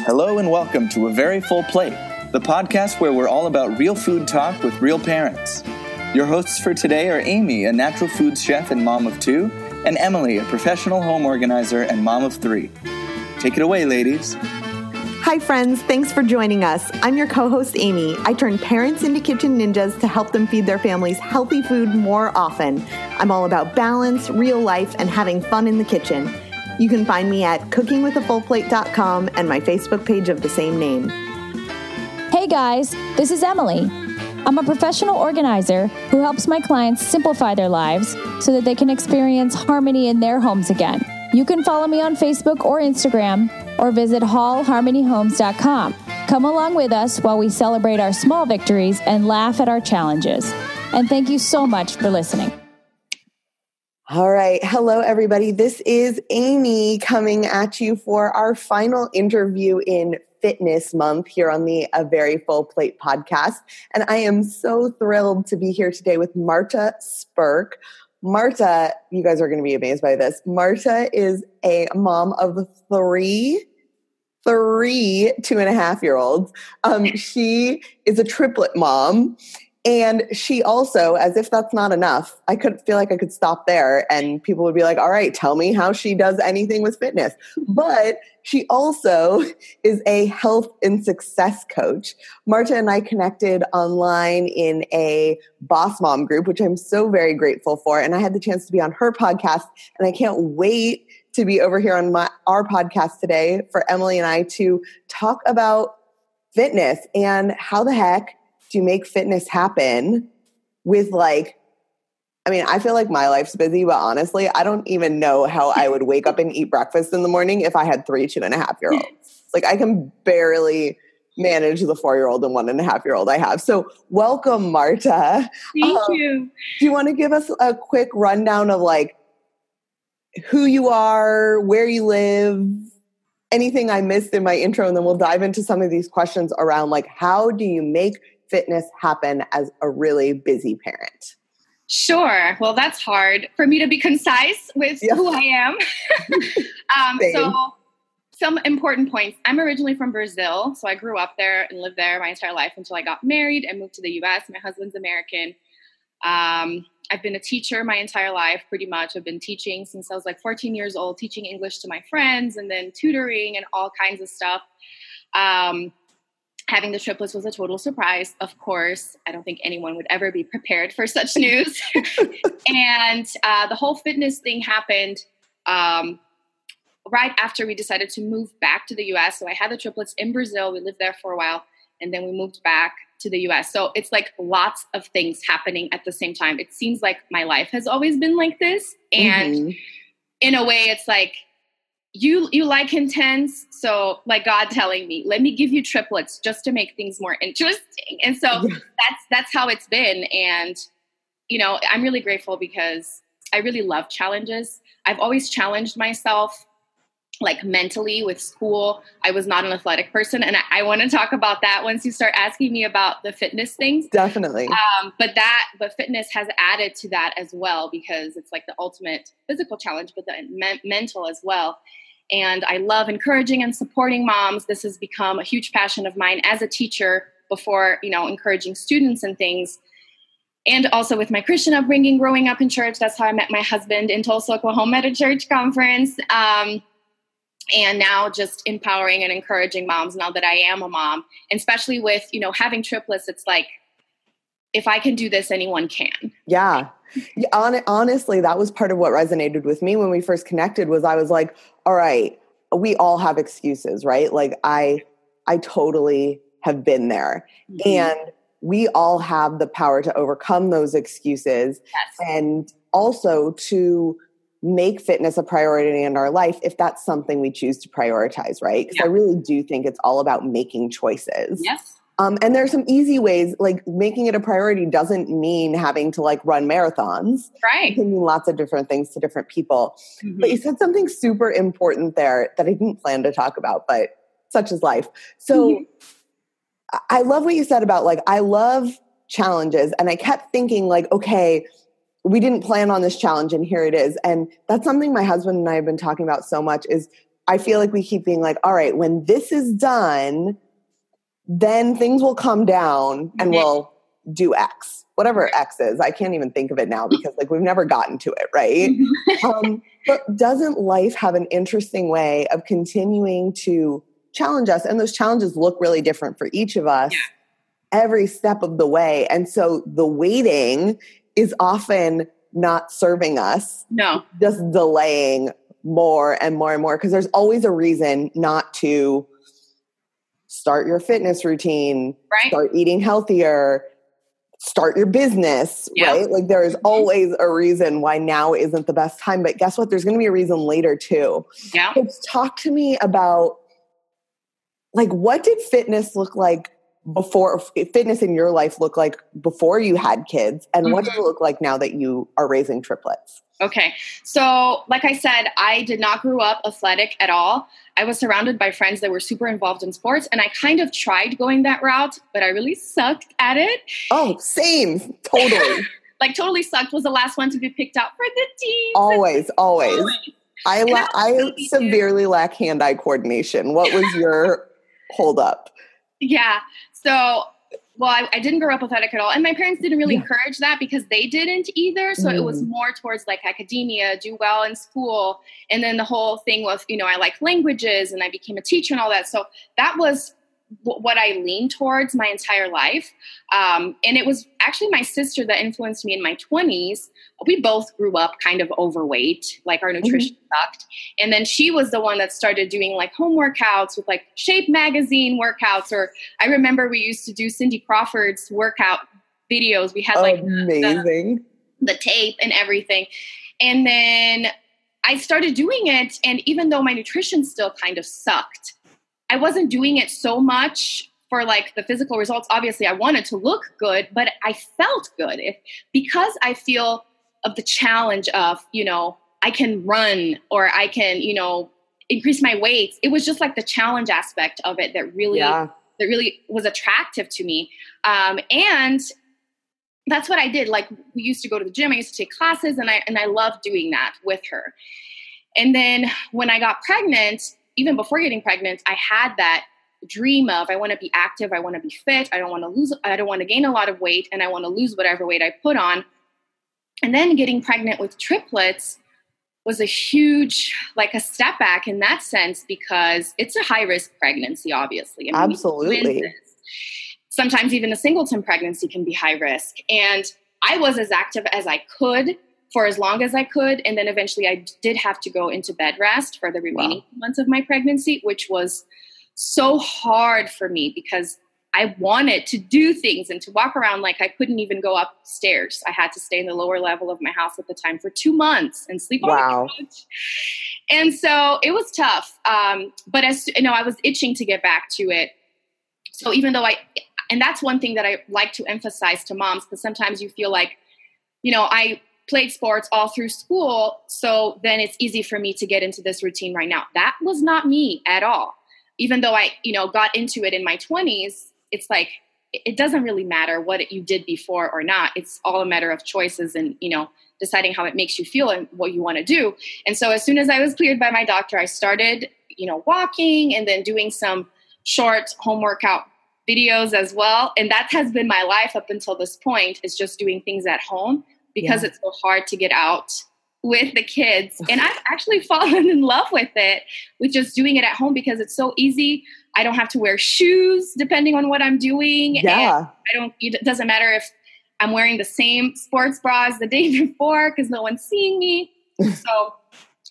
Hello and welcome to A Very Full Plate, the podcast where we're all about real food talk with real parents. Your hosts for today are Amy, a natural foods chef and mom of two, and Emily, a professional home organizer and mom of three. Take it away, ladies. Hi, friends. Thanks for joining us. I'm your co host, Amy. I turn parents into kitchen ninjas to help them feed their families healthy food more often. I'm all about balance, real life, and having fun in the kitchen. You can find me at cookingwithafullplate.com and my Facebook page of the same name. Hey guys, this is Emily. I'm a professional organizer who helps my clients simplify their lives so that they can experience harmony in their homes again. You can follow me on Facebook or Instagram or visit hallharmonyhomes.com. Come along with us while we celebrate our small victories and laugh at our challenges. And thank you so much for listening. All right. Hello, everybody. This is Amy coming at you for our final interview in Fitness Month here on the A Very Full Plate podcast. And I am so thrilled to be here today with Marta Spurk. Marta, you guys are going to be amazed by this. Marta is a mom of three three two and a half year olds. Um, she is a triplet mom. And she also, as if that's not enough, I could feel like I could stop there and people would be like, all right, tell me how she does anything with fitness. But she also is a health and success coach. Marta and I connected online in a boss mom group, which I'm so very grateful for. And I had the chance to be on her podcast and I can't wait to be over here on my, our podcast today for Emily and I to talk about fitness and how the heck to make fitness happen with like I mean, I feel like my life's busy, but honestly, I don't even know how I would wake up and eat breakfast in the morning if I had three two and a half year olds. Like I can barely manage the four year old and one and a half year old I have. So welcome, Marta. Thank um, you. Do you want to give us a quick rundown of like who you are, where you live, anything I missed in my intro, and then we'll dive into some of these questions around like how do you make fitness happen as a really busy parent? Sure. Well, that's hard for me to be concise with yeah. who I am. um, so, some important points. I'm originally from Brazil, so I grew up there and lived there my entire life until I got married and moved to the US. My husband's American. Um, I've been a teacher my entire life, pretty much. I've been teaching since I was like 14 years old, teaching English to my friends and then tutoring and all kinds of stuff. Um, having the triplets was a total surprise of course. I don't think anyone would ever be prepared for such news. And uh, the whole fitness thing happened um, right after we decided to move back to the us so i had the triplets in brazil. We lived there for a while and then we moved back to the us so it's like lots of things happening at the same time. It seems like my life has always been like this. And mm-hmm. in a way it's like you you like intense so like god telling me let me give you triplets just to make things more interesting. And so yeah. that's that's how it's been. And you know i'm really grateful because i really love challenges. I've always challenged myself like mentally with school. I was not an athletic person and i, I want to talk about that once you start asking me about the fitness things. Definitely. Um, but that but fitness has added to that as well because it's like the ultimate physical challenge but the me- mental as well and I love encouraging and supporting moms. This has become a huge passion of mine as a teacher before, you know, encouraging students and things. And also with my Christian upbringing, growing up in church, that's how I met my husband in Tulsa, Oklahoma at a church conference. Um, and now just empowering and encouraging moms now that I am a mom, and especially with, you know, having triplets, it's like, if I can do this, anyone can. Yeah. yeah on, honestly, that was part of what resonated with me when we first connected was I was like, all right, we all have excuses, right? Like I I totally have been there. Mm-hmm. And we all have the power to overcome those excuses yes. and also to make fitness a priority in our life if that's something we choose to prioritize, right? Because yeah. I really do think it's all about making choices. Yes. Um, and are some easy ways, like making it a priority doesn't mean having to like run marathons. Right. It can mean lots of different things to different people. Mm-hmm. But you said something super important there that I didn't plan to talk about, but such is life. So mm-hmm. I love what you said about like, I love challenges. And I kept thinking, like, okay, we didn't plan on this challenge and here it is. And that's something my husband and I have been talking about so much is I feel like we keep being like, all right, when this is done, then things will come down and we'll do X, whatever X is. I can't even think of it now because like we've never gotten to it, right? Mm-hmm. um, but doesn't life have an interesting way of continuing to challenge us? And those challenges look really different for each of us. Every step of the way. And so the waiting is often not serving us. No. Just delaying more and more and more because there's always a reason not to start your fitness routine, right. start eating healthier, start your business, right? Like there is mm-hmm. always a reason why now isn't the best time. But guess what? There's going to be a reason later too. Yeah. So talk to me about like what did fitness look like before fitness in your life look like before you had kids and mm-hmm. what does it mm-hmm. look like now that you are raising triplets? Okay so like i said i did not grow up athletic at all. I was surrounded by friends that were super involved in sports and i kind of tried going that route but i really sucked at it. Oh same totally. Like totally sucked was the last one to be picked out for the team. Always always, always. i la- i severely lack hand-eye coordination. What was your hold up yeah so, well, I, I, didn't grow up athletic at all. And my parents didn't really yeah. encourage that because they didn't either. So mm. it was mm. more towards like academia, do well in school. And then the whole thing was, you know, I like languages and I became a teacher and all that. So that was what I leaned towards my entire life. Um, and it was actually my sister that influenced me in my 20s. We both grew up kind of overweight, like our mm-hmm. nutrition mm-hmm. sucked. And then she was the one that started doing like home workouts with like Shape magazine workouts. Or I remember we used to do Cindy Crawford's workout videos. We had like amazing the, the tape and everything. And then I started doing it. And even though my nutrition still kind of sucked, I wasn't doing it so much for like the physical results. Obviously, I wanted to look good, but I felt good if because I feel of the challenge of, you know, I can run or I can, you know, increase my weights. It was just like the challenge aspect of it that really yeah. that really was attractive to me. Um, and that's what I did. Like we used to go to the gym, I used to take classes and I and I loved doing that with her. And then when I got pregnant, even before getting pregnant, I had that dream of I want to be active, I want to be fit, I don't want to lose, I don't want to gain a lot of weight, and I want to lose whatever weight I put on. And then getting pregnant with triplets was a huge, like a step back in that sense because it's a high risk pregnancy, obviously. I mean, Absolutely. Sometimes even a singleton pregnancy can be high risk. And I was as active as I could for as long as I could. And then eventually I did have to go into bed rest for the remaining wow. months of my pregnancy, which was so hard for me because I wanted to do things and to walk around like I couldn't even go upstairs. I had to stay in the lower level of my house at the time for two months and sleep wow. on the couch. And so it was tough. Um, but as you know, I was itching to get back to it. So even though I, and that's one thing that I like to emphasize to moms because sometimes you feel like, you know, I played sports all through school, so then it's easy for me to get into this routine right now. That was not me at all. Even though I, you know, got into it in my 20s, it's like it doesn't really matter what you did before or not. It's all a matter of choices and, you know, deciding how it makes you feel and what you want to do. And so as soon as I was cleared by my doctor, I started, you know, walking and then doing some short home workout videos as well. And that has been my life up until this point is just doing things at home because yeah. it's so hard to get out with the kids. And I've actually fallen in love with it, with just doing it at home because it's so easy. I don't have to wear shoes depending on what I'm doing. Yeah. I don't, it doesn't matter if I'm wearing the same sports bras the day before because no one's seeing me. so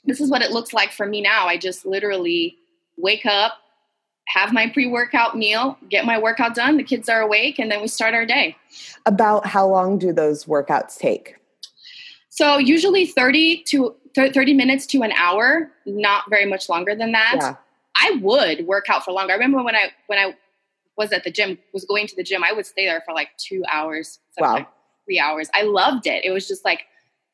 this is what it looks like for me now. I just literally wake up, have my pre workout meal, get my workout done. The kids are awake, and then we start our day. About how long do those workouts take? So, usually 30 to 30 minutes to an hour, not very much longer than that. Yeah. I would work out for longer. I remember when I when I was at the gym, was going to the gym, I would stay there for like two hours, wow. three hours. I loved it. It was just like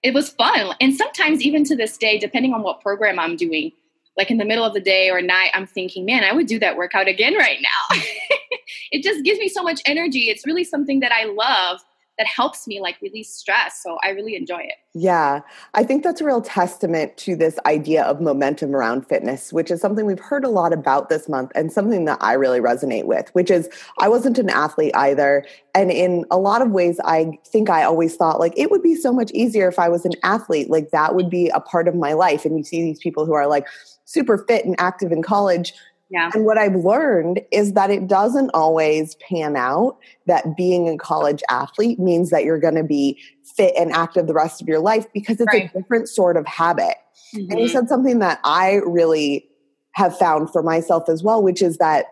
it was fun. And sometimes even to this day, depending on what program I'm doing, like in the middle of the day or night, I'm thinking, man, I would do that workout again right now. it just gives me so much energy. It's really something that I love that helps me like release stress. So I really enjoy it. Yeah. I think that's a real testament to this idea of momentum around fitness, which is something we've heard a lot about this month and something that I really resonate with, which is I wasn't an athlete either. And in a lot of ways, I think I always thought like it would be so much easier if I was an athlete. Like that would be a part of my life. And you see these people who are like super fit and active in college yeah. And what I've learned is that it doesn't always pan out that being a college athlete means that you're going to be fit and active the rest of your life because it's right. a different sort of habit. Mm-hmm. And you said something that I really have found for myself as well, which is that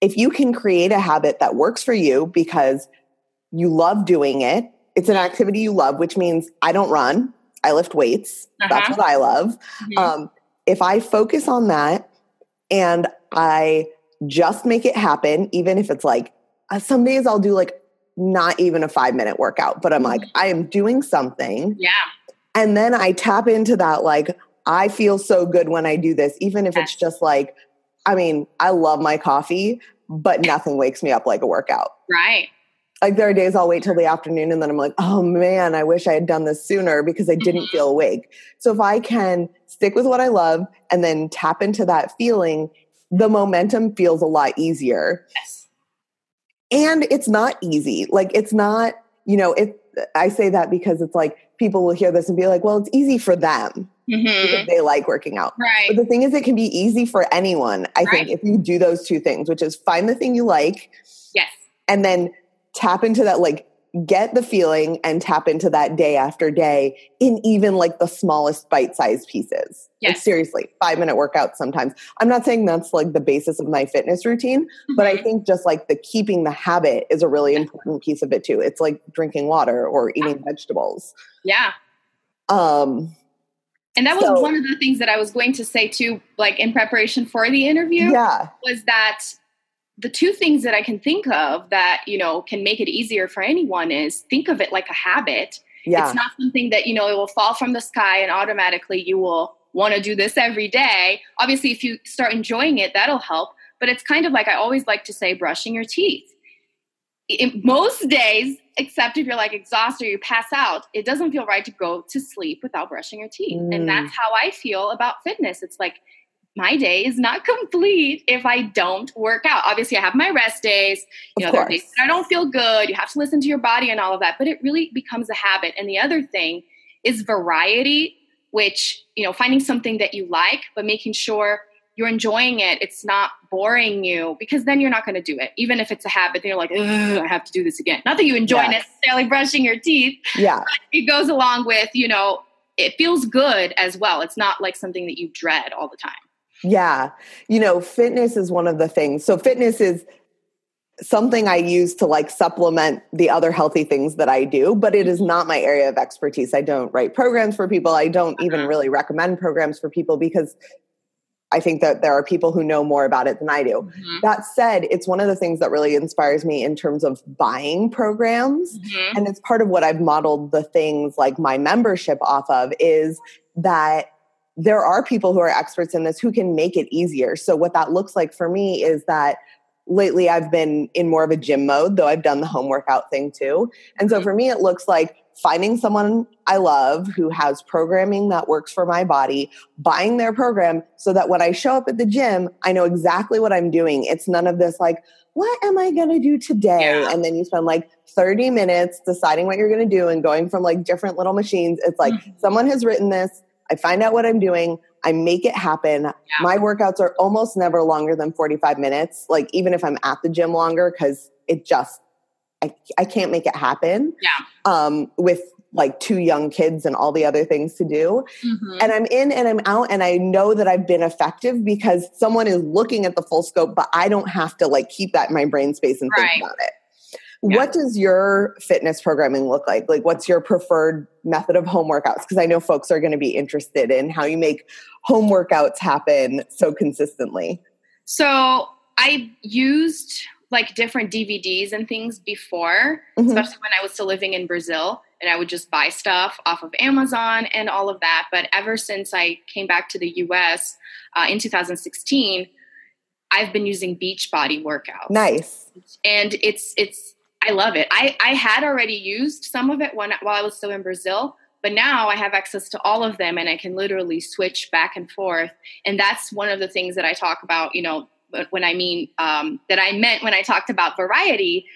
if you can create a habit that works for you because you love doing it, it's an activity you love, which means I don't run, I lift weights. Uh-huh. That's what I love. Mm-hmm. Um, if I focus on that, and I just make it happen, even if it's like uh, some days I'll do like not even a five minute workout, but I'm like, mm-hmm. I am doing something. Yeah. And then I tap into that, like, I feel so good when I do this, even if yes. it's just like, I mean, I love my coffee, but nothing wakes me up like a workout. Right. Like there are days I'll wait till the afternoon and then I'm like, oh man, I wish I had done this sooner because I didn't mm-hmm. feel awake. So if I can stick with what I love and then tap into that feeling, the momentum feels a lot easier. Yes. And it's not easy. Like it's not, you know, it I say that because it's like people will hear this and be like, well, it's easy for them. Mm-hmm. Because they like working out. Right. But the thing is, it can be easy for anyone. I right. think if you do those two things, which is find the thing you like, yes, and then tap into that like get the feeling and tap into that day after day in even like the smallest bite-sized pieces. Yes. Like seriously, 5 minute workouts sometimes. I'm not saying that's like the basis of my fitness routine, mm-hmm. but I mm-hmm. think just like the keeping the habit is a really important piece of it too. It's like drinking water or eating yeah. vegetables. Yeah. Um and that was so, one of the things that I was going to say too, like in preparation for the interview. Yeah. Was that the two things that I can think of that, you know, can make it easier for anyone is think of it like a habit. Yeah. It's not something that, you know, it will fall from the sky and automatically you will want to do this every day. Obviously, if you start enjoying it, that'll help. But it's kind of like I always like to say brushing your teeth. In most days, except if you're like exhausted or you pass out, it doesn't feel right to go to sleep without brushing your teeth. Mm. And that's how I feel about fitness. It's like my day is not complete if I don't work out. Obviously, I have my rest days. You know, there are days I don't feel good. You have to listen to your body and all of that, but it really becomes a habit. And the other thing is variety, which, you know, finding something that you like, but making sure you're enjoying it. It's not boring you because then you're not going to do it. Even if it's a habit, then you're like, I have to do this again. Not that you enjoy yes. necessarily brushing your teeth. Yeah. it goes along with, you know, it feels good as well. It's not like something that you dread all the time. Yeah. You know, fitness is one of the things. So, fitness is something I use to like supplement the other healthy things that I do, but it is not my area of expertise. I don't write programs for people. I don't even uh-huh. really recommend programs for people because I think that there are people who know more about it than I do. Mm-hmm. That said, it's one of the things that really inspires me in terms of buying programs. Mm-hmm. And it's part of what I've modeled the things like my membership off of is that there are people who are experts in this who can make it easier. So, what that looks like for me is that lately I've been in more of a gym mode, though I've done the home workout thing too. And so, for me, it looks like finding someone I love who has programming that works for my body, buying their program so that when I show up at the gym, I know exactly what I'm doing. It's none of this like, what am I going to do today? Yeah. And then you spend like 30 minutes deciding what you're going to do and going from like different little machines. It's like mm-hmm. someone has written this, I find out what I'm doing. I make it happen. Yeah. My workouts are almost never longer than 45 minutes. Like even if I'm at the gym longer, because it just, I, I can't make it happen. Yeah. Um, with like two young kids and all the other things to do. Mm-hmm. And I'm in and I'm out and I know that I've been effective because someone is looking at the full scope, but I don't have to like keep that in my brain space and right. think about it. Yeah. What does your fitness programming look like? Like, what's your preferred method of home workouts? Because I know folks are going to be interested in how you make home workouts happen so consistently. So, I used like different DVDs and things before, mm-hmm. especially when I was still living in Brazil. And I would just buy stuff off of Amazon and all of that. But ever since I came back to the US uh, in 2016, I've been using Beachbody workouts. Nice. And it's it's I love it. I, I had already used some of it when while I was still in Brazil, but now I have access to all of them and I can literally switch back and forth. And that's one of the things that I talk about, you know, when I mean um, that I meant when I talked about variety,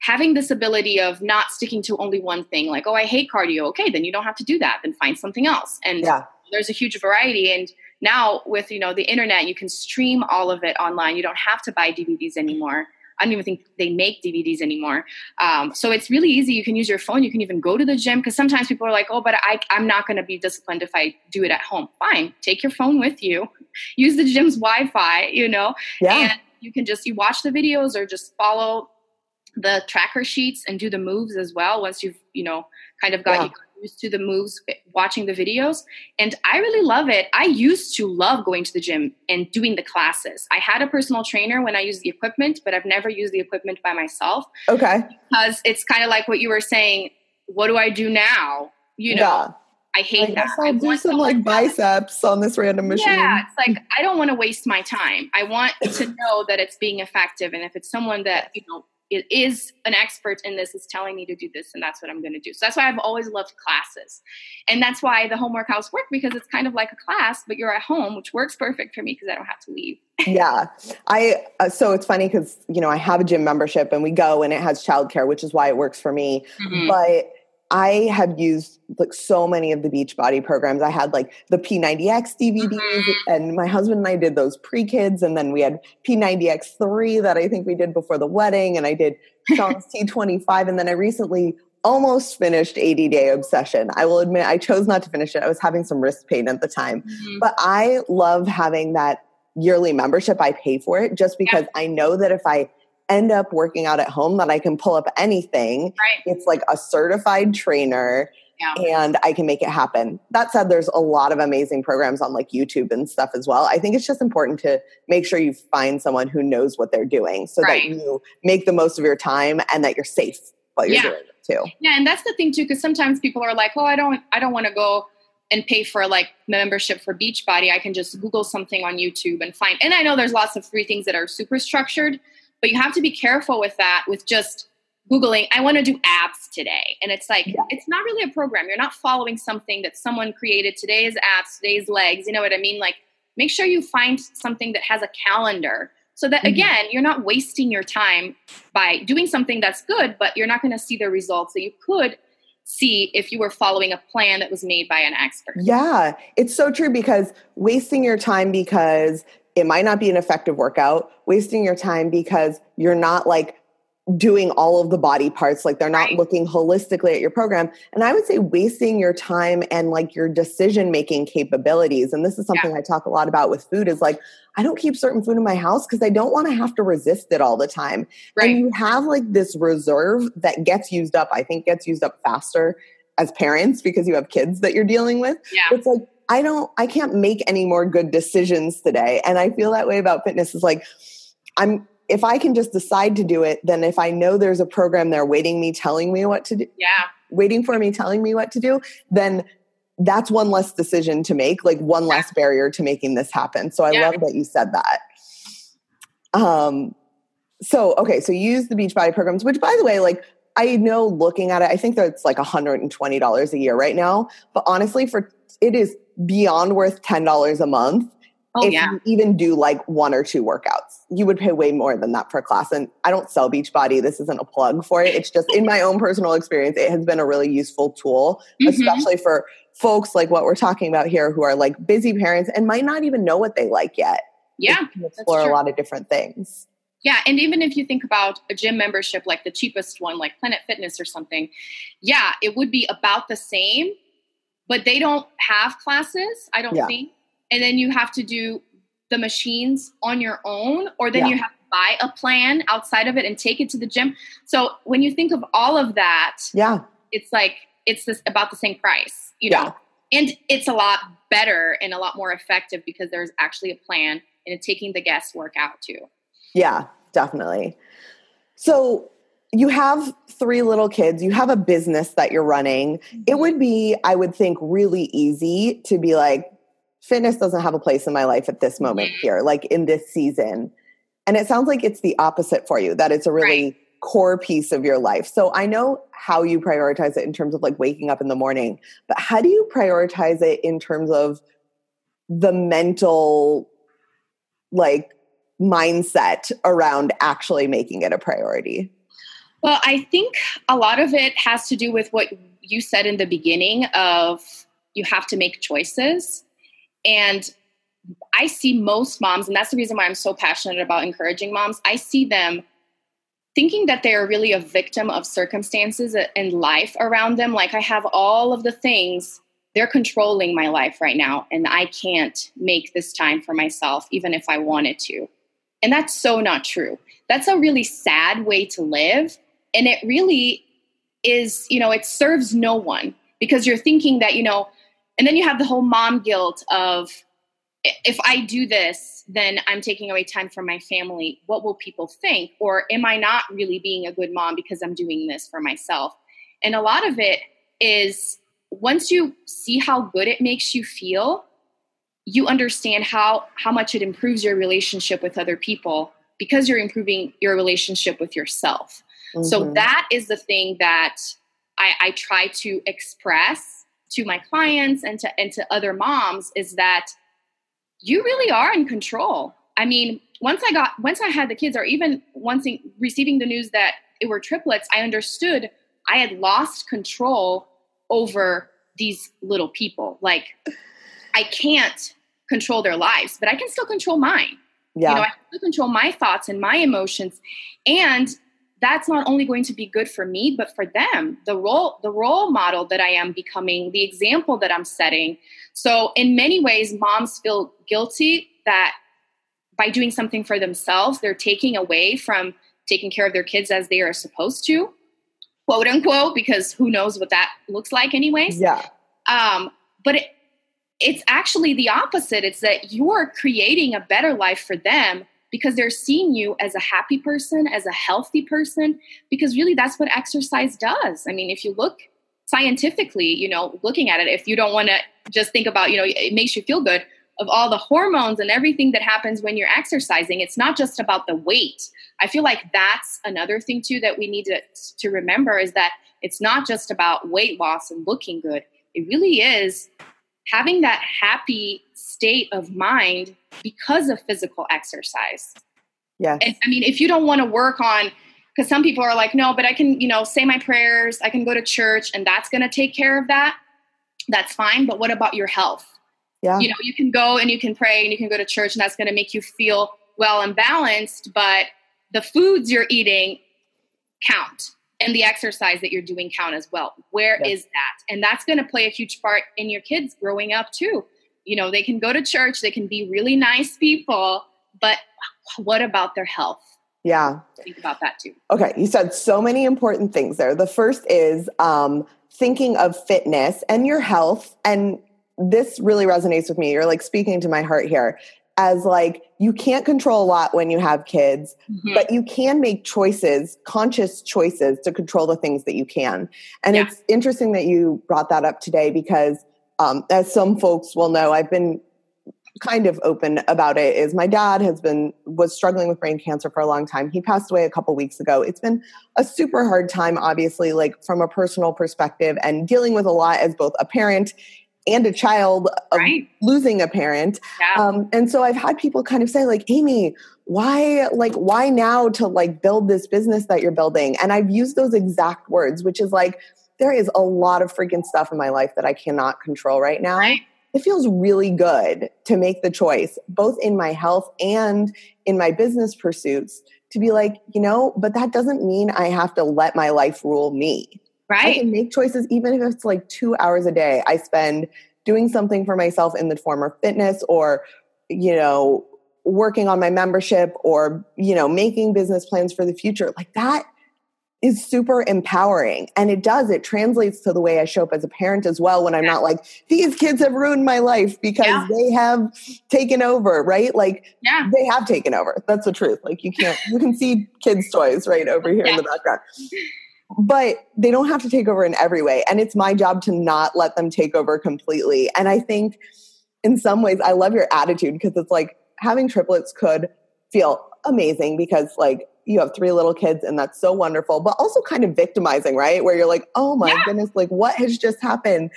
having this ability of not sticking to only one thing, like, oh, I hate cardio. Okay, then you don't have to do that. Then find something else. And yeah. there's a huge variety. And now with you know the internet, you can stream all of it online. You don't have to buy DVDs anymore. I don't even think they make DVDs anymore. Um, so it's really easy. You can use your phone. You can even go to the gym because sometimes people are like, oh, but I, I'm not going to be disciplined if I do it at home. Fine, take your phone with you. Use the gym's Wi-Fi. You know, yeah. and you can just you watch the videos or just follow the tracker sheets and do the moves as well once you've you know kind of got yeah used to the moves watching the videos and i really love it i used to love going to the gym and doing the classes i had a personal trainer when i used the equipment but i've never used the equipment by myself okay because it's kind of like what you were saying what do i do now you know yeah. I hate I that. I'll I do some like biceps on this random machine. Yeah, it's like I don't want to waste my time. I want to know that it's being effective, and if it's someone that you know is an expert in this is telling me to do this and that's what i'm going to do. So that's why i've always loved classes. And that's why the homework house work because it's kind of like a class but you're at home which works perfect for me because i don't have to leave. Yeah. I uh, so it's funny because you know i have a gym membership and we go and it has childcare which is why it works for me. Mm-hmm. but I have used like so many of the Beachbody programs. I had like the P90X DVDs, mm-hmm. and my husband and I did those pre kids, and then we had P90X3 that I think we did before the wedding, and I did Shaun's T25, and then I recently almost finished 80 Day Obsession. I will admit I chose not to finish it. I was having some wrist pain at the time, mm-hmm. but I love having that yearly membership. I pay for it just because yeah. I know that if I end up working out at home that I can pull up anything. Right. It's like a certified trainer yeah. and I can make it happen. That said, there's a lot of amazing programs on like YouTube and stuff as well. I think it's just important to make sure you find someone who knows what they're doing so right. that you make the most of your time and that you're safe while you're yeah. doing it too. Yeah, and that's the thing too, because sometimes people are like, "Oh, I don't, I don't want to go." and pay for like membership for Beachbody, I can just Google something on YouTube and find. And I know there's lots of free things that are super structured, but you have to be careful with that, with just Googling, I want to do abs today. And it's like, yeah. it's not really a program. You're not following something that someone created. Today's abs, today's legs. You know what I mean? Like, make sure you find something that has a calendar so that, mm-hmm. again, you're not wasting your time by doing something that's good, but you're not going to see the results that you could see if you were following a plan that was made by an expert. Yeah, it's so true because wasting your time because it might not be an effective workout, wasting your time because you're not like doing all of the body parts like they're not right. looking holistically at your program and i would say wasting your time and like your decision making capabilities and this is something yeah. i talk a lot about with food is like i don't keep certain food in my house because i don't want to have to resist it all the time right. and you have like this reserve that gets used up i think gets used up faster as parents because you have kids that you're dealing with yeah. it's like I don't, I can't make any more good decisions today. And I feel that way about fitness is like, I'm, if I can just decide to do it, then if I know there's a program there waiting me, telling me what to do, yeah, waiting for me, telling me what to do, then that's one less decision to make, like one less barrier to making this happen. So I yeah. love that you said that. Um, so okay, so use the Beachbody programs, which by the way, like I know looking at it, I think that's like $120 a year right now. But honestly, for it is beyond worth $10 a month. Oh, if yeah. you even do like one or two workouts, you would pay way more than that per class. And I don't sell Beachbody. This isn't a plug for it. It's just in my own personal experience, it has been a really useful tool, mm-hmm. especially for folks like what we're talking about here who are like busy parents and might not even know what they like yet. Yeah. explore a lot of different things. Yeah, and even if you think about a gym membership, like the cheapest one, like Planet Fitness or something, yeah, it would be about the same, but they don't have classes, I don't yeah. think. And then you have to do the machines on your own, or then yeah. you have to buy a plan outside of it and take it to the gym. So when you think of all of that, yeah, it's like it's this about the same price, you know. And it's a lot better and a lot more effective because there's actually a plan and it's taking the guesswork out too. Yeah, definitely. So you have three little kids, you have a business that you're running. It mm-hmm. would be, I would think, really easy to be like, fitness doesn't have a place in my life at this moment mm-hmm. here, like in this season. And it sounds like it's the opposite for you, that it's a really right. core piece of your life. So I know how you prioritize it in terms of like waking up in the morning, but how do you prioritize it in terms of the mental like mindset around actually making it a priority? Well, I think a lot of it has to do with what you said in the beginning of you have to make choices. And I see most moms, and that's the reason why I'm so passionate about encouraging moms. I see them thinking that they are really a victim of circumstances and life around them. Like I have all of the things, they're controlling my life right now, and I can't make this time for myself, even if I wanted to. And that's so not true. That's a really sad way to live. And it really is, you know, it serves no one because you're thinking that, you know, and then you have the whole mom guilt of, if I do this, then I'm taking away time from my family. What will people think? Or am I not really being a good mom because I'm doing this for myself? And a lot of it is once you see how good it makes you feel, you understand how how much it improves your relationship with other people because you're improving your relationship with yourself. Mm-hmm. So that is the thing that I, I try to express to my clients and to and to other moms is that you really are in control. I mean, once I got once I had the kids, or even once receiving the news that it were triplets, I understood I had lost control over these little people. Like I can't control their lives, but I can still control mine. Yeah. You know, I can control my thoughts and my emotions. And that's not only going to be good for me but for them the role the role model that i am becoming the example that i'm setting so in many ways moms feel guilty that by doing something for themselves they're taking away from taking care of their kids as they are supposed to quote unquote because who knows what that looks like anyways yeah um but it, it's actually the opposite it's that you're creating a better life for them because they're seeing you as a happy person, as a healthy person, because really that's what exercise does. I mean, if you look scientifically, you know, looking at it, if you don't want to just think about, you know, it makes you feel good, of all the hormones and everything that happens when you're exercising, it's not just about the weight. I feel like that's another thing too that we need to, to remember is that it's not just about weight loss and looking good. It really is having that happy state of mind because of physical exercise. Yeah. I mean, if you don't want to work on, because some people are like, no, but I can, you know, say my prayers, I can go to church, and that's going to take care of that. That's fine. But what about your health? Yeah. You know, you can go and you can pray and you can go to church, and that's going to make you feel well and balanced. But the foods you're eating count and the exercise that you're doing count as well. Where yes. is that? And that's going to play a huge part in your kids growing up too you know, they can go to church, they can be really nice people, but what about their health? Yeah. Think about that too. Okay. You said so many important things there. The first is um, thinking of fitness and your health. And this really resonates with me. You're like speaking to my heart here as like you can't control a lot when you have kids mm-hmm. but you can make choices conscious choices to control the things that you can and yeah. it's interesting that you brought that up today because um, as some folks will know, I've been kind of open about it is my dad has been was struggling with brain cancer for a long time he passed away a couple weeks ago it's been a super hard time obviously like from a personal perspective and dealing with a lot as both a parent and a child right. losing a parent yeah. um, and so i've had people kind of say like amy why like why now to like build this business that you're building and i've used those exact words which is like there is a lot of freaking stuff in my life that I cannot control right now. Right. It feels really good to make the choice, both in my health and in my business pursuits, to be like, you know, but that doesn't mean I have to let my life rule me. Right. I can make choices even if it's like two hours a day I spend doing something for myself in the form of fitness or, you know, working on my membership or, you know, making business plans for the future. Like that is super empowering. And it does, it translates to the way I show up as a parent as well when I'm yeah. not like, these kids have ruined my life because yeah. they have taken over, right? Like yeah. they have taken over. That's the truth. Like you can't, you can see kids' toys right over here in the background. But they don't have to take over in every way. And it's my job to not let them take over completely. And I think in some ways, I love your attitude because it's like having triplets could feel amazing because like you have three little kids and that's so wonderful, but also kind of victimizing, right? Where you're like, oh my yeah. goodness, like what has just happened?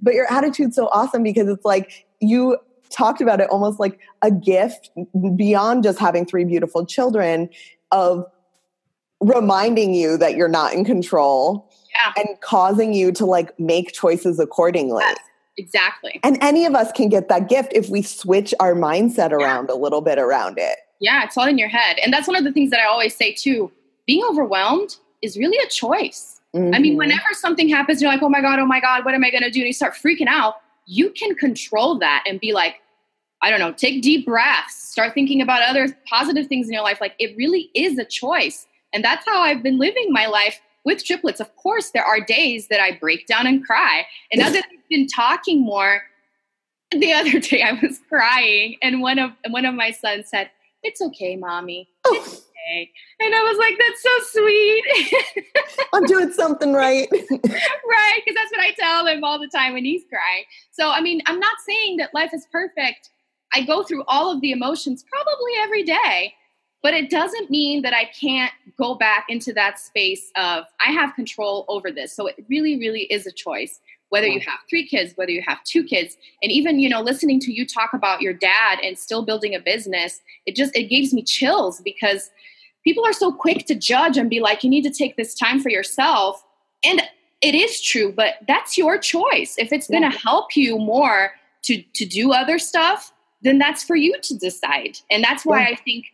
But your attitude's so awesome because it's like you talked about it almost like a gift beyond just having three beautiful children of reminding you that you're not in control yeah. and causing you to like make choices accordingly. Yes, exactly. And any of us can get that gift if we switch our mindset around yeah. a little bit around it. Yeah, it's all in your head. And that's one of the things that I always say too. Being overwhelmed is really a choice. Mm-hmm. I mean, mm-hmm. whenever something happens, you're like, oh my God, oh my God, what am I going to do? And you start freaking out. You can control that and be like, I don't know, take deep breaths, start thinking about other positive things in your life. Like it really is a choice. And that's how I've been living my life with triplets. Of course, there are days that I break down and cry. And now that I've been talking more, the other day I was crying, and one of one of my sons said, "It's okay, mommy. It's okay." And I was like, "That's so sweet. I'm doing something right." right, because that's what I tell him all the time when he's crying. So, I mean, I'm not saying that life is perfect. I go through all of the emotions probably every day, but it doesn't mean that I can't go back into that space of I have control over this. So it really, really is a choice. Whether you have three kids, whether you have two kids, and even you know, listening to you talk about your dad and still building a business, it just it gives me chills because people are so quick to judge and be like, you need to take this time for yourself. And it is true, but that's your choice. If it's going to help you more to to do other stuff, then that's for you to decide. And that's why yeah. I think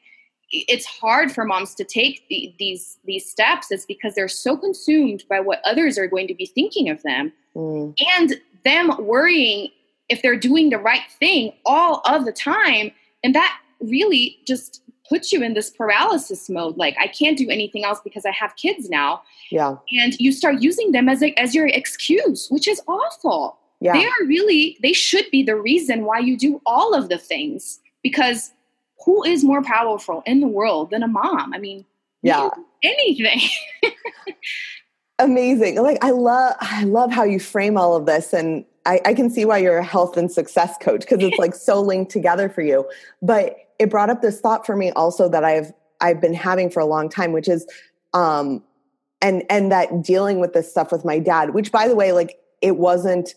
it's hard for moms to take the, these these steps is because they're so consumed by what others are going to be thinking of them mm. and them worrying if they're doing the right thing all of the time. And that really just puts you in this paralysis mode. Like i can't do anything else because i have kids now. Yeah. And you start using them as a, as your excuse which is awful. Yeah. they are really they should be the reason why you do all of the things because who is more powerful in the world than a mom? I mean, yeah, anything. Amazing. Like I love I love how you frame all of this and I, I can see why you're a health and success coach because it's like so linked together for you. But it brought up this thought for me also that I've I've been having for a long time, which is um and and that dealing with this stuff with my dad, which by the way, like it wasn't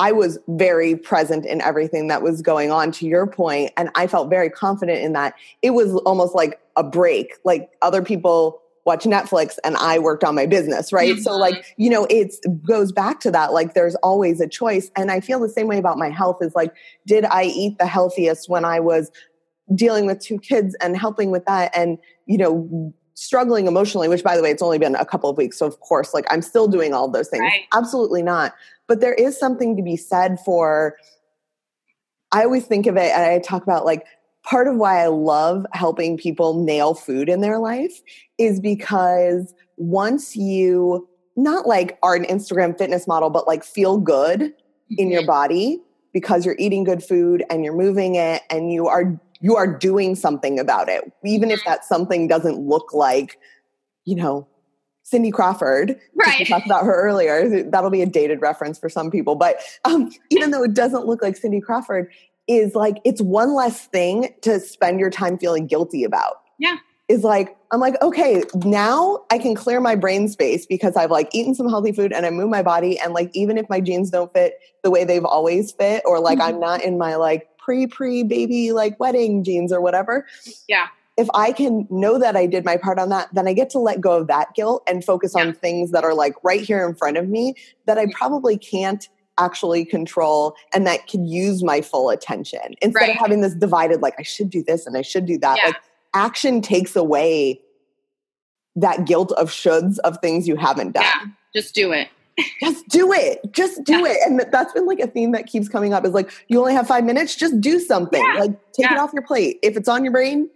I was very present in everything that was going on to your point, and I felt very confident in that. It was almost like a break, like other people watch Netflix and I worked on my business, right? Mm-hmm. So like, you know, it goes back to that like there's always a choice and I feel the same way about my health is like did I eat the healthiest when I was dealing with two kids and helping with that and you know struggling emotionally which by the way it's only been a couple of weeks so of course like i'm still doing all those things right. absolutely not but there is something to be said for, I always think of it and I talk about like part of why I love helping people nail food in their life is because once you not like are an Instagram fitness model, but like feel good in your mm-hmm. body because you're eating good food and you're moving it and you are you are doing something about it even if that something doesn't look like you know Cindy Crawford. Right. We talked about her earlier. That'll be a dated reference for some people. But um, even though it doesn't look like Cindy Crawford, is like it's one less thing to spend your time feeling guilty about. Yeah. Is like, I'm like, okay, now I can clear my brain space because I've like eaten some healthy food and I move my body. And like, even if my jeans don't fit the way they've always fit, or like mm-hmm. I'm not in my like pre pre baby like wedding jeans or whatever. Yeah if I can know that I did my part on that, then I get to let go of that guilt and focus yeah. on things that are like right here in front of me that I mm-hmm. probably can't actually control and that could use my full attention instead right. of having this divided like I should do this and I should do that. Yeah. Like action takes away that guilt of shoulds of things you haven't done. Yeah, just do it. Just do it. Just do yeah. it. And that's been like a theme that keeps coming up is like you only have 5 minutes, just do something. Yeah. Like take it off your plate. If it's on your brain,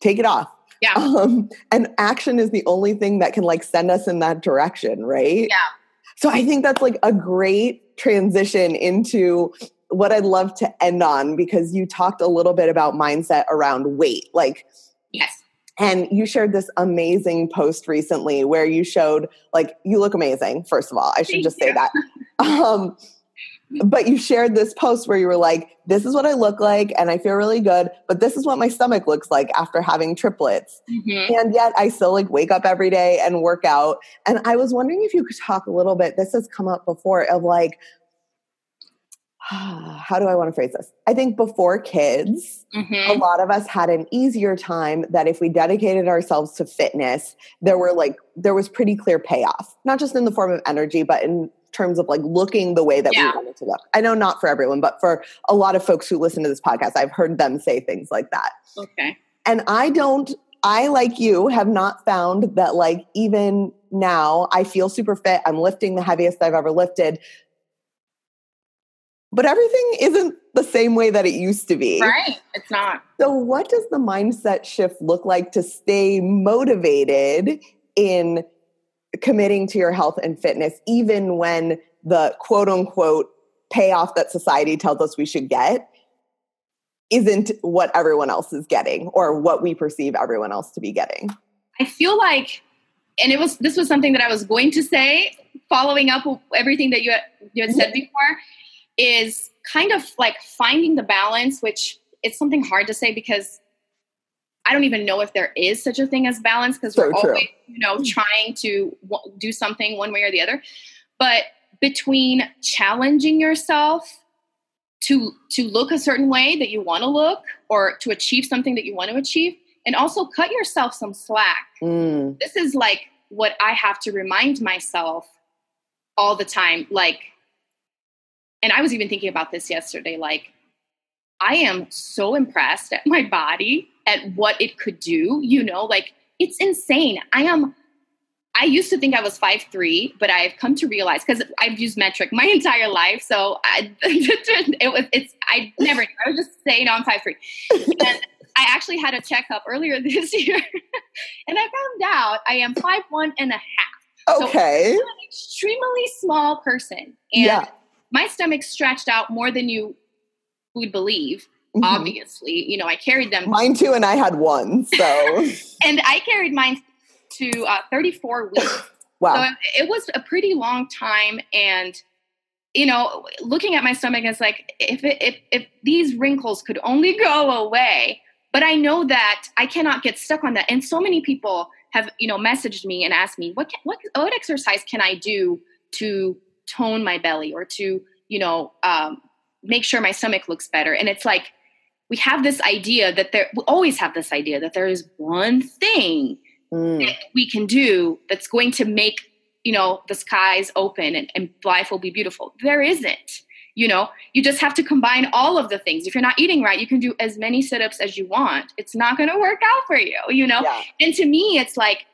take it off. Yeah. Um, and action is the only thing that can like send us in that direction, right? Yeah. So I think that's like a great transition into what I'd love to end on because you talked a little bit about mindset around weight. Like, yes. And you shared this amazing post recently where you showed, like, you look amazing, first of all. I should Thank just you. say that. Um, but you shared this post where you were like, this is what I look like and I feel really good, but this is what my stomach looks like after having triplets. Mm-hmm. And yet I still like wake up every day and work out. And I was wondering if you could talk a little bit, this has come up before, of like, how do I want to phrase this? I think before kids, mm-hmm. a lot of us had an easier time that if we dedicated ourselves to fitness, there were like, there was pretty clear payoff, not just in the form of energy, but in terms of like looking the way that yeah. we wanted to look. I know not for everyone, but for a lot of folks who listen to this podcast, I've heard them say things like that. Okay. And I don't, I like you have not found that like even now I feel super fit. I'm lifting the heaviest I've ever lifted. But everything isn't the same way that it used to be. Right. It's not. So, what does the mindset shift look like to stay motivated in committing to your health and fitness, even when the quote unquote payoff that society tells us we should get isn't what everyone else is getting or what we perceive everyone else to be getting. I feel like, and it was this was something that I was going to say, following up everything that you had, you had said before, is kind of like finding the balance, which it's something hard to say because I don't even know if there is such a thing as balance because so we're true. always, you know, hmm. trying to w- do something one way or the other. But between challenging yourself to to look a certain way that you want to look or to achieve something that you want to achieve and also cut yourself some slack. Mm. This is like what I have to remind myself all the time like and I was even thinking about this yesterday like I am so impressed at my body at what it could do, you know, like it's insane. I am I used to think I was five three, but I've come to realize because I've used metric my entire life. So I, it was it's I never I was just saying no, I'm five three. And I actually had a checkup earlier this year, and I found out I am five one and a half. Okay, so I'm an extremely small person, and yeah. My stomach stretched out more than you would believe. Mm-hmm. Obviously, you know, I carried them. Mine too, and I had one. So, and I carried mine to uh, 34 weeks. wow. So it, was a pretty long time, and you know, looking at my stomach, it's like if it, if if these wrinkles could only go away. But I know that I cannot get stuck on that, and so many people have you know messaged me and asked me what can, what what exercise can I do to tone my belly or to you know um, make sure my stomach looks better. And it's like we have this idea that there we always have this idea that there is one thing mm. that we can do that's going to make you know the skies open and, and life will be beautiful there isn't you know you just have to combine all of the things if you're not eating right you can do as many sit-ups as you want it's not going to work out for you you know yeah. and to me it's like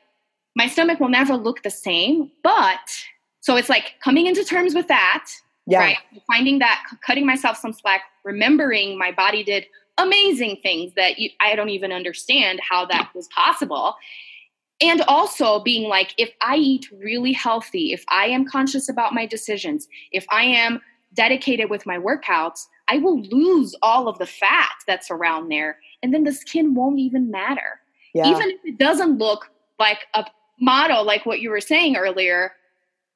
my stomach will never look the same but so it's like coming into terms with that yeah. right finding that cutting myself some slack remembering my body did amazing things that you, I don't even understand how that was possible. And also being like, if I eat really healthy, if I am conscious about my decisions, if I am dedicated with my workouts, I will lose all of the fat that's around there. And then the skin won't even matter. Yeah. Even if it doesn't look like a model, like what you were saying earlier,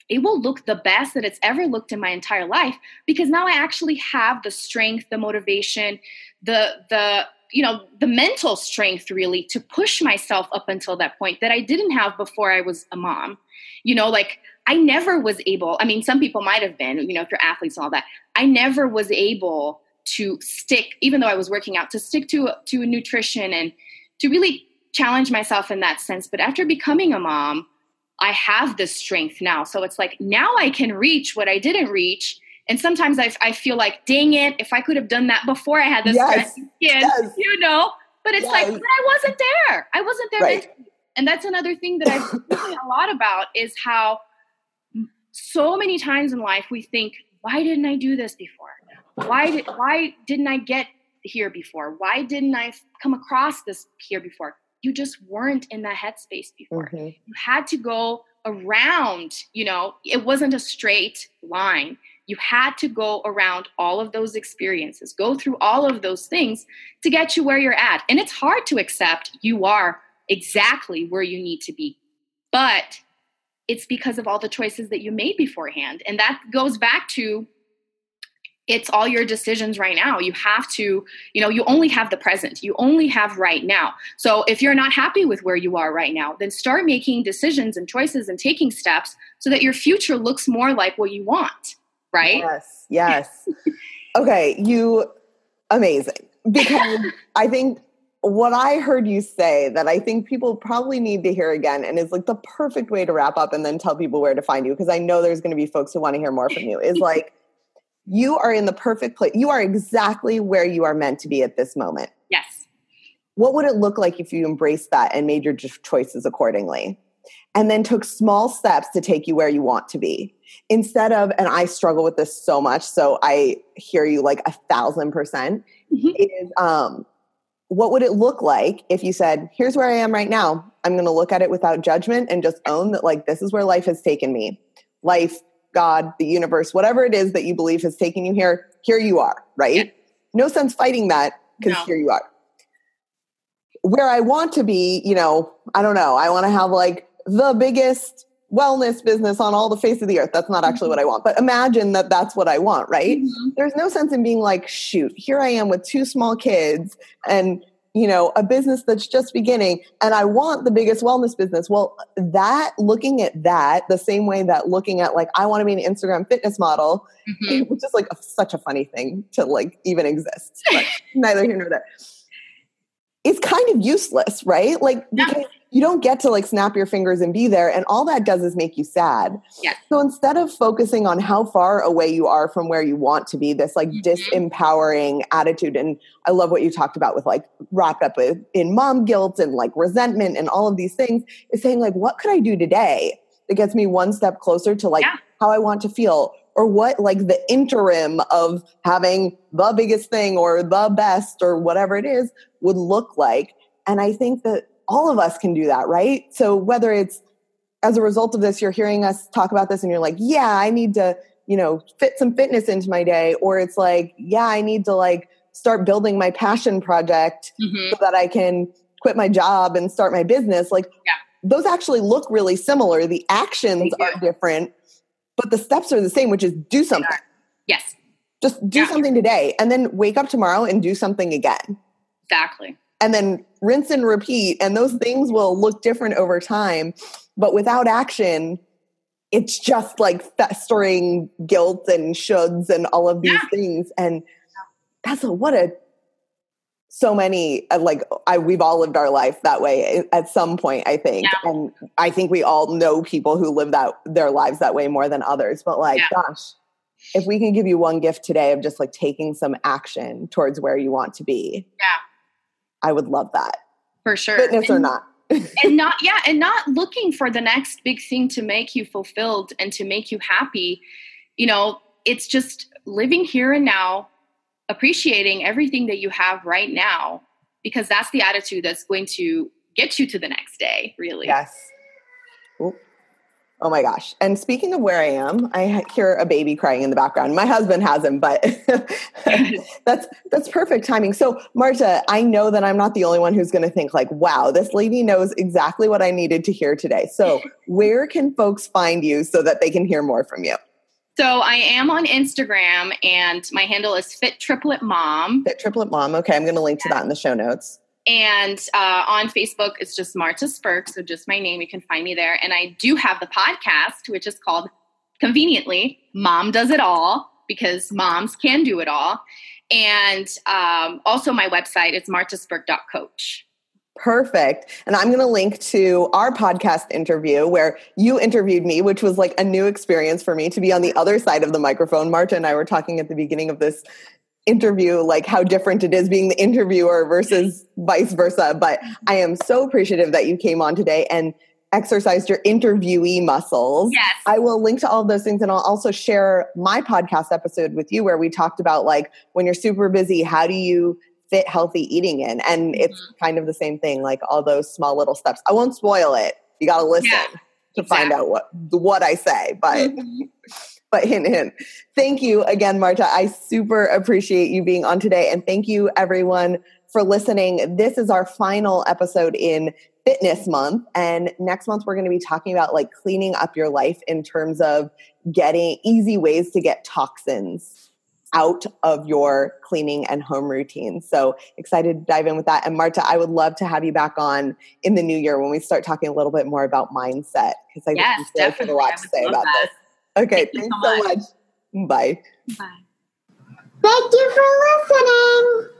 it will look the best that it's ever looked in my entire life because now I actually have the strength, the motivation, the the you know the mental strength really to push myself up until that point that I didn't have before I was a mom. You know, like I never was able. I mean, some people might have been, you know, if you're athletes and all that. I never was able to stick, even though I was working out, to stick to to nutrition and to really challenge myself in that sense. But after becoming a mom, I have this strength now. So it's like now I can reach what I didn't reach. And sometimes I, I feel like, dang it, if I could have done that before I had this yes. kid, yes. you know. But it's yes. like, but I wasn't there. I wasn't there. Right. And that's another thing that I've thinking a lot about is how so many times in life we think, why didn't I do this before? Why did why didn't I get here before? Why didn't I come across this here before? You just weren't in that headspace before. Mm-hmm. You had to go around, you know, it wasn't a straight line. You had to go around all of those experiences, go through all of those things to get you where you're at. And it's hard to accept you are exactly where you need to be. But it's because of all the choices that you made beforehand. And that goes back to it's all your decisions right now. You have to, you know, you only have the present. You only have right now. So if you're not happy with where you are right now, then start making decisions and choices and taking steps so that your future looks more like what you want, right? Yes. Yes. okay, you amazing. Because I think what I heard you say that I think people probably need to hear again and is like the perfect way to wrap up and then tell people where to find you because I know there's going to be folks who want to hear more from you is like you are in the perfect place. You are exactly where you are meant to be at this moment. Yes. What would it look like if you embraced that and made your choices accordingly? And then took small steps to take you where you want to be. Instead of, and I struggle with this so much, so I hear you like a thousand percent, mm-hmm. is um, what would it look like if you said, here's where I am right now? I'm going to look at it without judgment and just own that, like, this is where life has taken me. Life God, the universe, whatever it is that you believe has taken you here, here you are, right? Yeah. No sense fighting that because no. here you are. Where I want to be, you know, I don't know, I want to have like the biggest wellness business on all the face of the earth. That's not actually mm-hmm. what I want, but imagine that that's what I want, right? Mm-hmm. There's no sense in being like, shoot, here I am with two small kids and you know, a business that's just beginning and I want the biggest wellness business. Well, that looking at that the same way that looking at like, I want to be an Instagram fitness model, mm-hmm. which is like a, such a funny thing to like even exist. Neither here nor there. It's kind of useless, right? Like, yeah. because you don't get to like snap your fingers and be there and all that does is make you sad yes. so instead of focusing on how far away you are from where you want to be this like mm-hmm. disempowering attitude and i love what you talked about with like wrapped up with, in mom guilt and like resentment and all of these things is saying like what could i do today that gets me one step closer to like yeah. how i want to feel or what like the interim of having the biggest thing or the best or whatever it is would look like and i think that all of us can do that, right? So whether it's as a result of this, you're hearing us talk about this and you're like, yeah, I need to, you know, fit some fitness into my day. Or it's like, yeah, I need to like start building my passion project mm-hmm. so that I can quit my job and start my business. Like yeah. those actually look really similar. The actions are different, but the steps are the same, which is do something. Yes. Just do yeah. something today and then wake up tomorrow and do something again. Exactly and then rinse and repeat and those things will look different over time but without action it's just like festering guilt and shoulds and all of these yeah. things and that's a, what a so many uh, like I we've all lived our life that way at some point I think yeah. and I think we all know people who live that their lives that way more than others but like yeah. gosh if we can give you one gift today of just like taking some action towards where you want to be yeah I would love that. For sure. Fitness and, or not. and not, yeah, and not looking for the next big thing to make you fulfilled and to make you happy. You know, it's just living here and now, appreciating everything that you have right now, because that's the attitude that's going to get you to the next day, really. Yes. Oop. Oh my gosh. And speaking of where I am, I hear a baby crying in the background. My husband has him, but that's that's perfect timing. So, Marta, I know that I'm not the only one who's going to think like, "Wow, this lady knows exactly what I needed to hear today." So, where can folks find you so that they can hear more from you? So I am on Instagram and my handle is Fit Triplet Mom. Fit Triplet Mom. Okay, I'm going to link to that in the show notes. And uh, on Facebook, it's just Marta Spurk. So just my name, you can find me there. And I do have the podcast, which is called conveniently Mom Does It All, because moms can do it all. And um, also my website is martaspurk.coach. Perfect. And I'm going to link to our podcast interview where you interviewed me, which was like a new experience for me to be on the other side of the microphone. Marta and I were talking at the beginning of this interview like how different it is being the interviewer versus vice versa but i am so appreciative that you came on today and exercised your interviewee muscles. Yes. I will link to all of those things and i'll also share my podcast episode with you where we talked about like when you're super busy how do you fit healthy eating in? And mm-hmm. it's kind of the same thing like all those small little steps. I won't spoil it. You got to listen yeah, to exactly. find out what what i say but mm-hmm but hint, hint. Thank you again, Marta. I super appreciate you being on today. And thank you, everyone, for listening. This is our final episode in fitness month. And next month, we're going to be talking about like cleaning up your life in terms of getting easy ways to get toxins out of your cleaning and home routine. So excited to dive in with that. And Marta, I would love to have you back on in the new year when we start talking a little bit more about mindset because I yes, think you still have a lot to say about that. this. Okay, thank thanks so much. much. Bye. Bye. Thank you for listening.